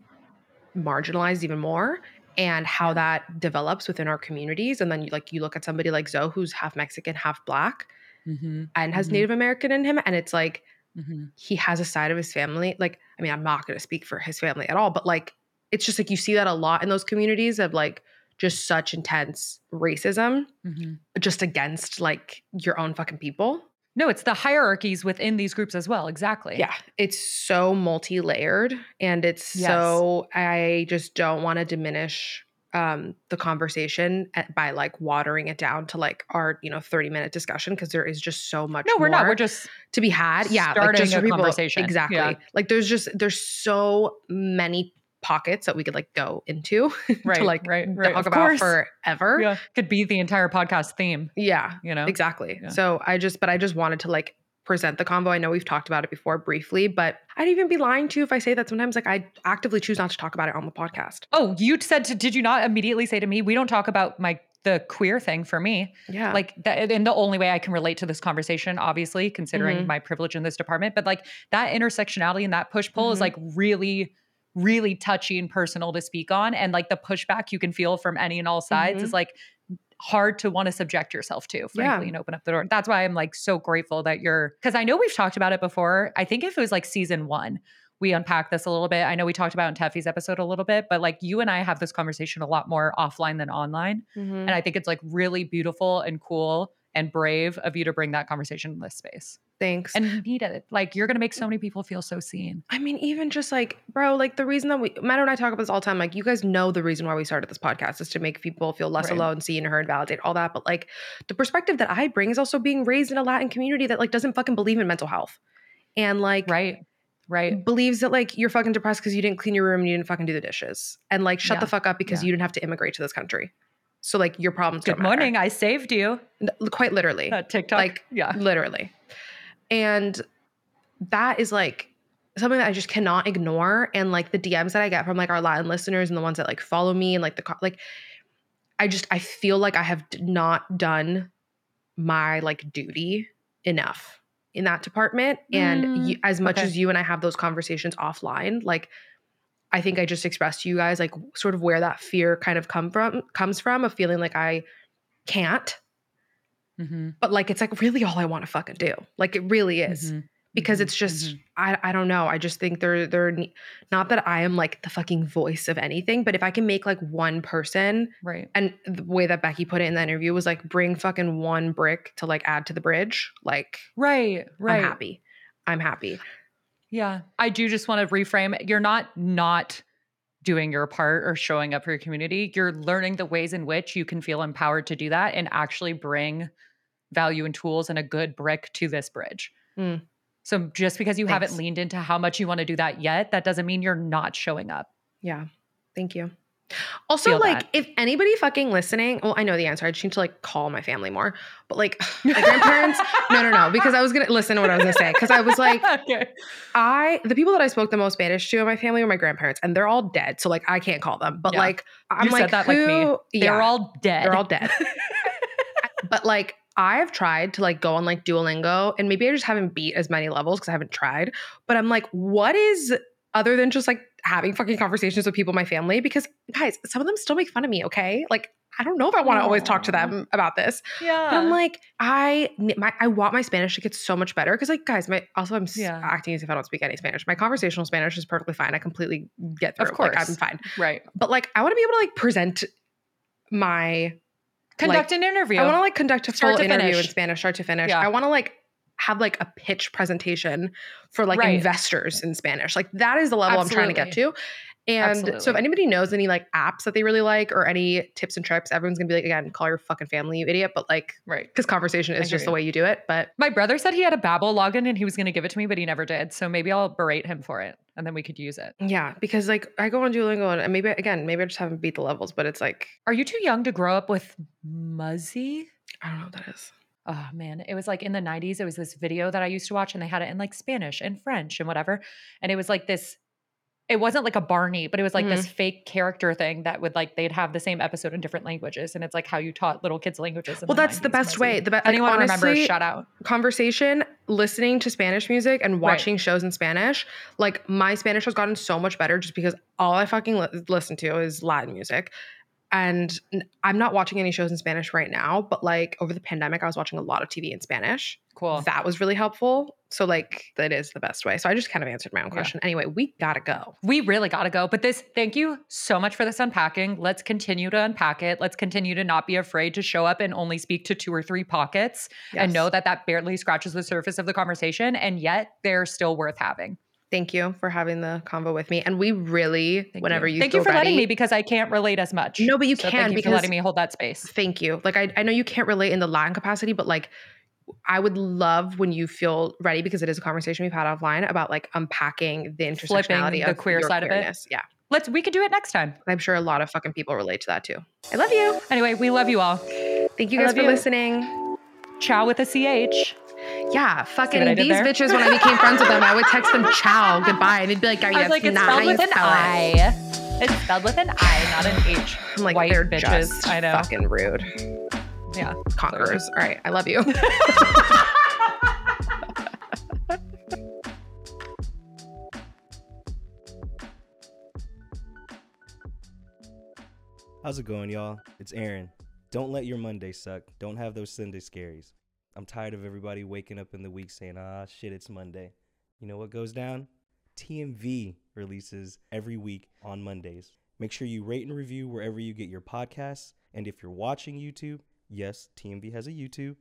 marginalized even more and how that develops within our communities. And then you like you look at somebody like Zoe who's half Mexican, half black, Mm-hmm. and has Mhm. Native American in him. And it's like Mm-hmm. he has a side of his family. Like, I mean, I'm not going to speak for his family at all, but like, it's just like you see that a lot in those communities of like just such intense racism Mm-hmm. just against like your own fucking people. No, it's the hierarchies within these groups as well. Exactly. Yeah, it's so multi layered and it's Yes. so, I just don't want to diminish um the conversation at, by like watering it down to like our you know 30 minute discussion because there is just so much No, we're not. We're just to be had. Yeah, like starting just a people- conversation. Exactly. Yeah. Like there's just there's so many pockets that we could like go into *laughs* right, to like right, right. talk Of about course. forever. Yeah, could be the entire podcast theme. Yeah, You know. exactly. Yeah. So I just but I just wanted to like present the convo. I know we've talked about it before briefly, but I'd even be lying to you if I say that sometimes like I actively choose not to talk about it on the podcast. Oh, you said to did you not immediately say to me, we don't talk about my the queer thing for me. Yeah. Like that and the only way I can relate to this conversation, obviously, considering Mhm. my privilege in this department, but like that intersectionality and that push pull is Mhm. like really really touchy and personal to speak on and like the pushback you can feel from any and all sides Mhm. is like hard to want to subject yourself to frankly Yeah. and open up the door that's why i'm like so grateful that you're because i know we've talked about it before i think if it was like season one we unpacked this a little bit i know we talked about in teffy's episode a little bit but like you and i have this conversation a lot more offline than online Mhm. and i think it's like really beautiful and cool and brave of you to bring that conversation in this space Thanks. and you need it like you're gonna make so many people feel so seen I mean, even just like, bro, like the reason that we, Matt and I talk about this all the time, like, you guys know the reason why we started this podcast is to make people feel less Right. alone, seen, heard, validate, all that. But like, the perspective that I bring is also being raised in a Latin community that like doesn't fucking believe in mental health and like right right believes that like you're fucking depressed because you didn't clean your room and you didn't fucking do the dishes and like shut Yeah. the fuck up because Yeah. you didn't have to immigrate to this country. So like your problems good matter. morning i saved you Quite literally that tiktok Like, yeah literally and that is like something that i just cannot ignore and like the dms that i get from like our latin listeners and the ones that like follow me and like the like i just i feel like i have not done my like duty enough in that department and Mm, y- as much okay. as you and i have those conversations offline like i think i just expressed to you guys like sort of where that fear kind of come from comes from of feeling like i can't Mhm, but like it's like really all I want to fucking do. Like it really is mhm, because mhm, it's just mhm. I I don't know. I just think they're they're not that I am like the fucking voice of anything, but if I can make like one person right and the way that Becky put it in the interview was like bring fucking one brick to like add to the bridge, like right right I'm happy. I'm happy. Yeah. I do just want to reframe. You're not not doing your part or showing up for your community. You're learning the ways in which you can feel empowered to do that and actually bring value and tools and a good brick to this bridge. Mm. So just because you Thanks. haven't leaned into how much you want to do that yet, that doesn't mean you're not showing up. Yeah. Thank you. Also, Feel like, that. if anybody fucking listening, well, I know the answer. I just need to like call my family more. But like, *laughs* my grandparents, no, no, no, because I was gonna listen to what I was gonna say. Because I was like, *laughs* okay. I, the people that I spoke the most Spanish to in my family were my grandparents, and they're all dead. So like, I can't call them. But Yeah. like, I'm you like, said that like me. They're yeah, all dead. they're all dead. *laughs* but like, I've tried to like go on like Duolingo, and maybe I just haven't beat as many levels because I haven't tried. But I'm like, what is other than just like having fucking conversations with people in my family? Because guys, some of them still make fun of me. Okay, like. I don't know if I want to always talk to them about this. yeah. But I'm like, I my I want my Spanish to get so much better because, like, guys, my also I'm Yeah. acting as if I don't speak any Spanish. My conversational Spanish is perfectly fine. I completely get through. Of course, Like, I'm fine. right. But like, I want to be able to like present my. Conduct an interview. I want to like conduct a Start full interview in. Spanish, start to finish. Yeah. I want to like have like a pitch presentation for like Right. investors in Spanish. Like that is the level I'm trying to get to. And so if anybody knows any like apps that they really like or any tips and tricks, everyone's gonna be like, again, call your fucking family, you idiot. But like, right. because conversation is just the way you do it. But My brother said he had a Babbel login and he was to give it to me, but he never did. So maybe I'll berate him for it and then we could use it. yeah, because like I go on Duolingo and maybe again, maybe I just haven't beat the levels, but it's like Are you too young to grow up with Muzzy? I don't know what that is. Oh man, it was like in the 90s. It was this video that I used to watch and they had it in like Spanish and French and whatever. And it was like this, it wasn't like a Barney, but it was like this Mm-hmm. fake character thing that would like, they'd have the same episode in different languages. And it's like how you taught little kids languages. Well, that's the best way. The best. If anyone like, honestly, remembers, shout out. conversation, listening to Spanish music and Right. watching shows in Spanish. Like my Spanish has gotten so much better just because all I fucking li- listen to is Latin music. And I'm not watching any shows in Spanish right now, but like over the pandemic, I was watching a lot of TV in Spanish. Cool. That was really helpful. So like that is the best way. So I just kind of answered my own Yeah. question. Anyway, we gotta go. We really got to go. But this, thank you so much for this unpacking. Let's continue to unpack it. Let's continue to not be afraid to show up and only speak to two or three pockets and know that that barely scratches the surface of the conversation. And yet they're still worth having. Thank you for having the convo with me. And we really, Thank whenever you. you, thank you for letting me because I can't relate as much. No, but you So can thank you because for letting me hold that space. Thank you. Like I, I know you can't relate in the Latin capacity, but like I would love when you feel ready because it is a conversation we've had offline about like unpacking the intersectionality of the of queer side of it. Yeah. Let's we could do it next time. I'm sure a lot of fucking people relate to that too. I love you. Anyway, we love you all. Thank you guys for you. listening. Ciao with a CH. Yeah, fucking these there? bitches when I became friends with them, I would text them *laughs* ciao, goodbye, and they'd be like, I Gary, was like, it's not how spelled you with an spell it. I. It's spelled with an I, not an H. I'm like, White they're bitches. just I know. fucking rude. Yeah. Conquerors. All right, I love you. How's it going, y'all? It's Aaron. Don't let your Monday suck. Don't have those Sunday scaries. I'm tired of everybody waking up in the week saying, ah, shit, it's Monday. You know what goes down? TMV releases every week on Mondays. Make sure you rate and review wherever you get your podcasts. And if you're watching YouTube, yes, TMV has a YouTube.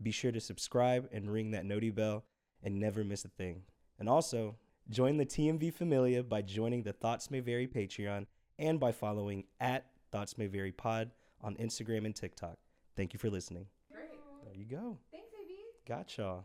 Be sure to subscribe and ring that noti bell and never miss a thing. And also, join the TMV Familia by joining the Thoughts May Vary Patreon and by following at Thoughts May Vary Pod on Instagram and TikTok. Thank you for listening. There you go. Thanks, AB. Got y'all.